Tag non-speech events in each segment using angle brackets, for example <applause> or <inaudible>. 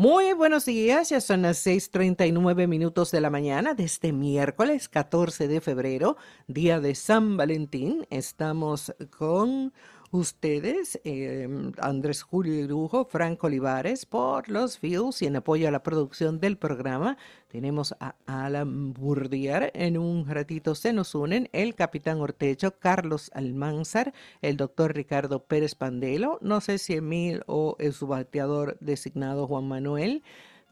Muy buenos días, ya son las 6:39 minutos de la mañana de este miércoles 14 de febrero, día de San Valentín. Estamos con ustedes, eh, Andrés Julio Irujo, Franco Olivares, por los views y en apoyo a la producción del programa. Tenemos a Alan Burdier. En un ratito se nos unen el capitán Ortecho, Carlos Almanzar, el doctor Ricardo Pérez Pandelo, no sé si Emil o el subateador designado Juan Manuel.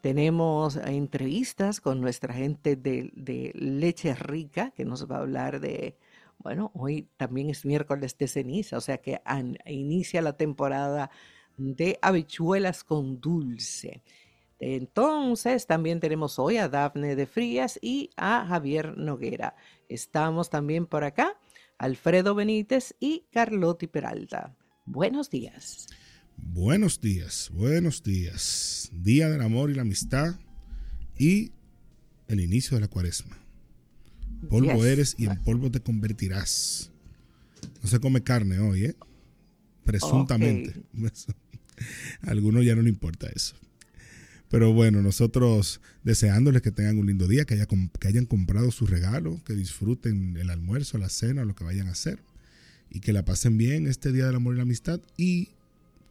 Tenemos entrevistas con nuestra gente de Leche Rica, que nos va a hablar de bueno, hoy también es miércoles de ceniza, o sea que inicia la temporada de habichuelas con dulce. Entonces, también tenemos hoy a Dafne de Frías y a Javier Noguera. Estamos también por acá, Alfredo Benítez y Carlotti Peralta. Buenos días. Buenos días, buenos días. Día del amor y la amistad y el inicio de la cuaresma. Polvo eres y en polvo te convertirás. No se come carne hoy, ¿eh? Presuntamente. <laughs> A algunos ya no le importa eso. Pero bueno, nosotros deseándoles que tengan un lindo día, que, que hayan comprado su regalo, que disfruten el almuerzo, la cena, lo que vayan a hacer. Y que la pasen bien este Día del Amor y la Amistad. Y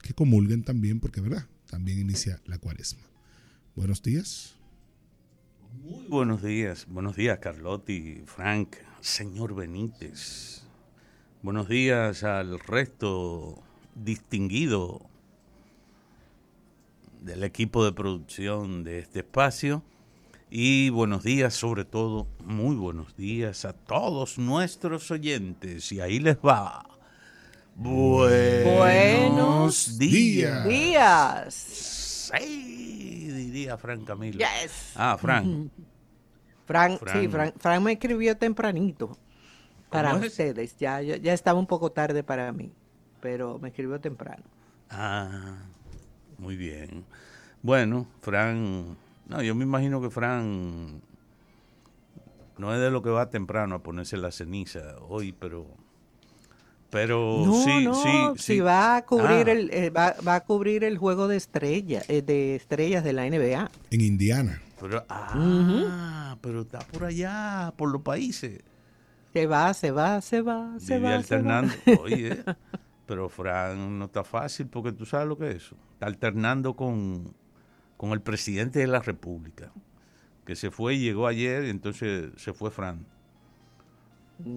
que comulguen también, porque verdad, también inicia la cuaresma. Buenos días. Muy buenos días, buenos días Carlotti, Frank, señor Benítez. Buenos días al resto distinguido del equipo de producción de este espacio. Y buenos días, sobre todo, muy buenos días a todos nuestros oyentes. Y ahí les va. Buenos, días. días diría Frank Camilo. Ah, Frank. Frank, sí, Frank, me escribió tempranito para ustedes. Ya, ya estaba un poco tarde para mí, pero me escribió temprano. Ah, muy bien. Bueno, Frank, no, yo me imagino que Frank no es de lo que va temprano a ponerse la ceniza hoy, pero pero sí, sí, sí, va a cubrir ah. el eh, va, a cubrir el juego de estrellas eh, de estrellas de la NBA en Indiana. Pero ah, pero está por allá, por los países. Se va, se va, se va, se va. alternando. <laughs> Oye, pero Fran no está fácil porque tú sabes lo que es eso. Está alternando con, con el presidente de la República, que se fue y llegó ayer, y entonces se fue Fran.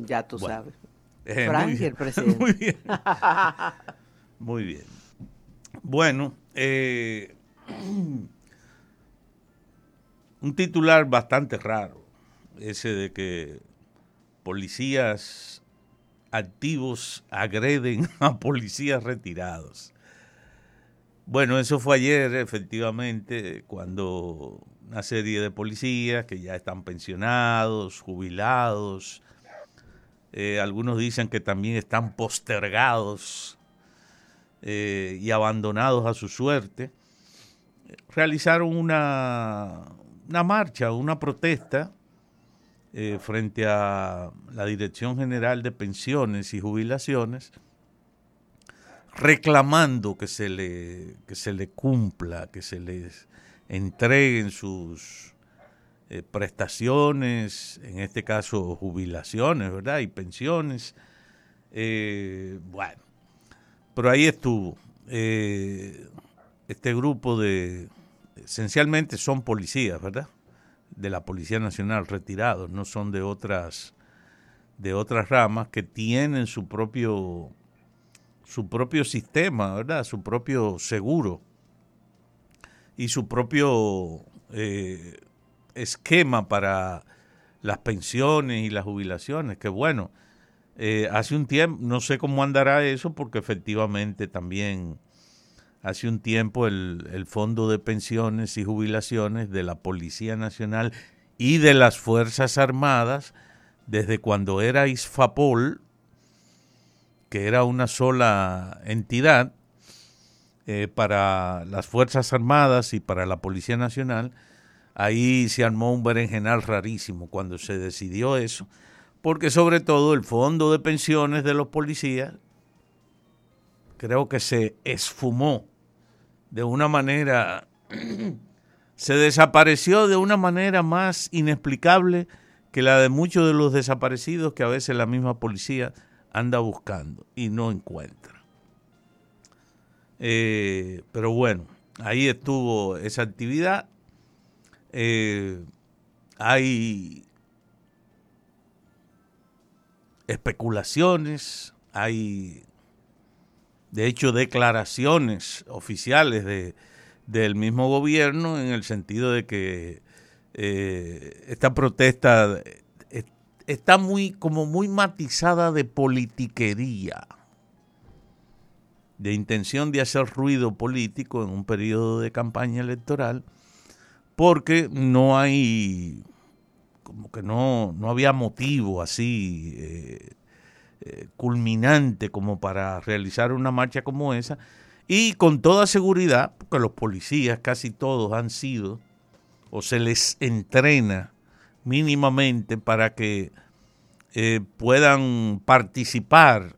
Ya tú sabes. Francia, el presidente. <laughs> Muy bien. Muy bien. Bueno, eh, <clears throat> un titular bastante raro, ese de que policías activos agreden <laughs> a policías retirados. Bueno, eso fue ayer, efectivamente, cuando una serie de policías que ya están pensionados, jubilados, eh, algunos dicen que también están postergados eh, y abandonados a su suerte, realizaron una, una marcha, una protesta eh, frente a la Dirección General de Pensiones y Jubilaciones, reclamando que se le, que se le cumpla, que se les entreguen sus eh, prestaciones, en este caso jubilaciones, ¿verdad? Y pensiones. Eh, bueno, pero ahí estuvo. Eh, este grupo de, esencialmente son policías, ¿verdad? De la Policía Nacional retirados, no son de otras, de otras ramas que tienen su propio, su propio sistema, ¿verdad? Su propio seguro y su propio esquema para las pensiones y las jubilaciones, que bueno, eh, hace un tiempo, no sé cómo andará eso, porque efectivamente también hace un tiempo el, el Fondo de Pensiones y Jubilaciones de la Policía Nacional y de las Fuerzas Armadas, desde cuando era ISFAPOL, que era una sola entidad eh, para las Fuerzas Armadas y para la Policía Nacional, Ahí se armó un berenjenal rarísimo cuando se decidió eso, porque sobre todo el fondo de pensiones de los policías creo que se esfumó de una manera <clears throat> se desapareció de una manera más inexplicable que la de muchos de los desaparecidos que a veces la misma policía anda buscando y no encuentra. Eh, pero bueno, ahí estuvo esa actividad. Eh, hay especulaciones, hay de hecho declaraciones oficiales de, del mismo gobierno en el sentido de que eh, esta protesta está muy como muy matizada de politiquería, de intención de hacer ruido político en un periodo de campaña electoral, porque no hay como que no, no había motivo así eh, culminante como para realizar una marcha como esa. Y con toda seguridad, porque los policías casi todos han sido o se les entrena mínimamente para que eh, puedan participar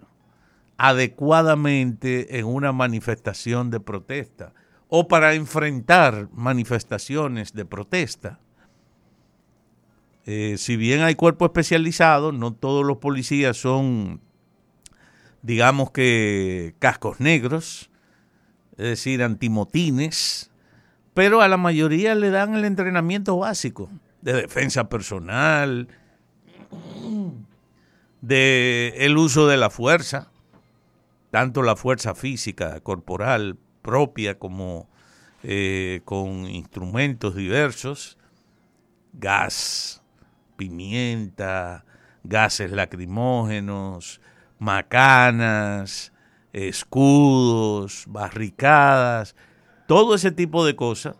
adecuadamente en una manifestación de protesta o para enfrentar manifestaciones de protesta. Eh, si bien hay cuerpos especializados, no todos los policías son, digamos que, cascos negros es decir, antimotines, pero a la mayoría le dan el entrenamiento básico de defensa personal, de el uso de la fuerza, tanto la fuerza física, corporal, propia, como eh, con instrumentos diversos, gas, pimienta, gases lacrimógenos, macanas, escudos, barricadas, todo ese tipo de cosas,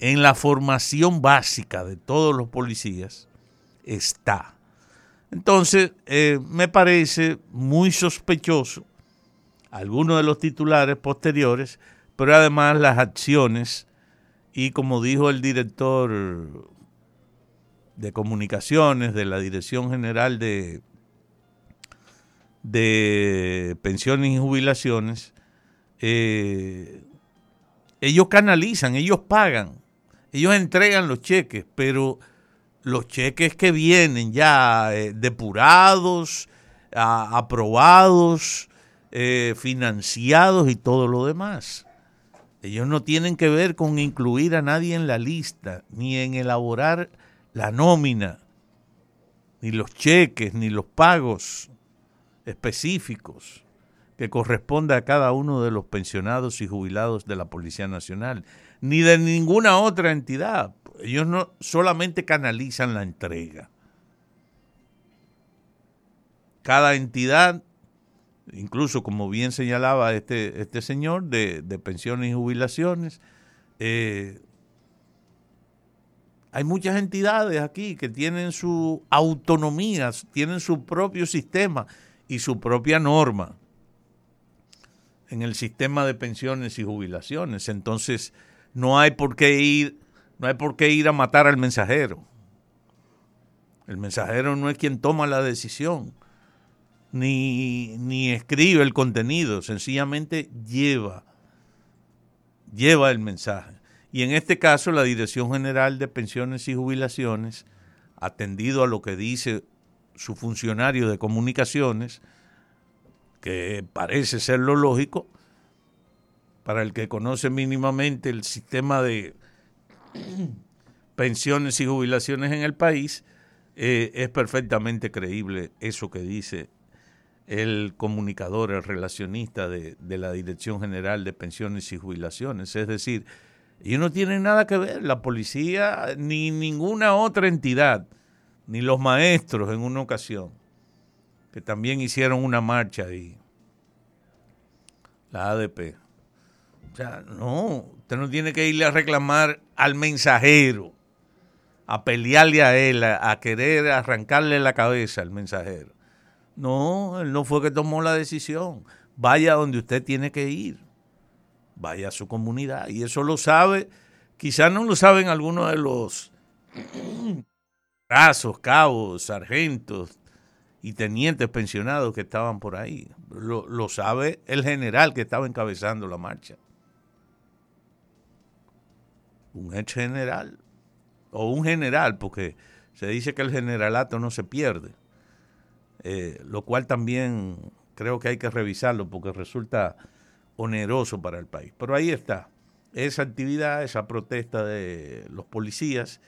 en la formación básica de todos los policías está. Entonces, eh, me parece muy sospechoso algunos de los titulares posteriores, pero además las acciones y como dijo el director de comunicaciones de la Dirección General de de pensiones y jubilaciones, eh, ellos canalizan, ellos pagan, ellos entregan los cheques, pero los cheques que vienen ya eh, depurados, aprobados, eh, financiados y todo lo demás. Ellos no tienen que ver con incluir a nadie en la lista, ni en elaborar la nómina, ni los cheques, ni los pagos específicos que corresponda a cada uno de los pensionados y jubilados de la Policía Nacional, ni de ninguna otra entidad. Ellos no solamente canalizan la entrega. Cada entidad, incluso como bien señalaba este, este señor de, pensiones y jubilaciones, eh, hay muchas entidades aquí que tienen su autonomía, tienen su propio sistema y su propia norma en el sistema de pensiones y jubilaciones. Entonces, no hay por qué ir, no hay por qué ir a matar al mensajero. El mensajero no es quien toma la decisión, ni, ni escribe el contenido, sencillamente lleva, lleva el mensaje. Y en este caso, la Dirección General de Pensiones y Jubilaciones, atendido a lo que dice su funcionario de comunicaciones, que parece ser lo lógico, para el que conoce mínimamente el sistema de pensiones y jubilaciones en el país, eh, es perfectamente creíble eso que dice el comunicador, el relacionista de, la Dirección General de Pensiones y Jubilaciones. Es decir, ellos no tienen nada que ver, la policía ni ninguna otra entidad ni los maestros en una ocasión, que también hicieron una marcha ahí, la ADP. O sea, no, usted no tiene que irle a reclamar al mensajero, a pelearle a él, a, querer arrancarle la cabeza al mensajero. No, él no fue que tomó la decisión. Vaya donde usted tiene que ir. Vaya a su comunidad. Y eso lo sabe, quizás no lo saben algunos de los brazos, cabos, sargentos y tenientes pensionados que estaban por ahí. Lo, sabe el general que estaba encabezando la marcha. un ex general, o un general, porque se dice que el generalato no se pierde, eh, lo cual también creo que hay que revisarlo porque resulta oneroso para el país. Pero ahí está, esa actividad, esa protesta de los policías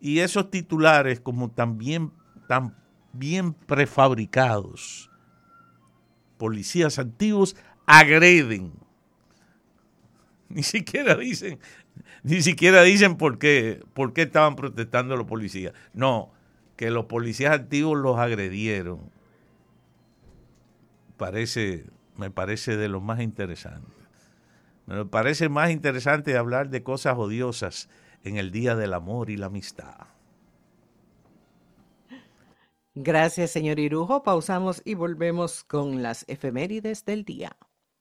y esos titulares como también tan bien prefabricados. Policías antiguos agreden. <laughs> Ni siquiera dicen, ni siquiera dicen por qué, por qué estaban protestando los policías. No, que los policías antiguos los agredieron. Parece, me parece de lo más interesante. Me parece más interesante hablar de cosas odiosas en el Día del Amor y la Amistad. Gracias, señor Irujo. Pausamos y volvemos con las efemérides del día.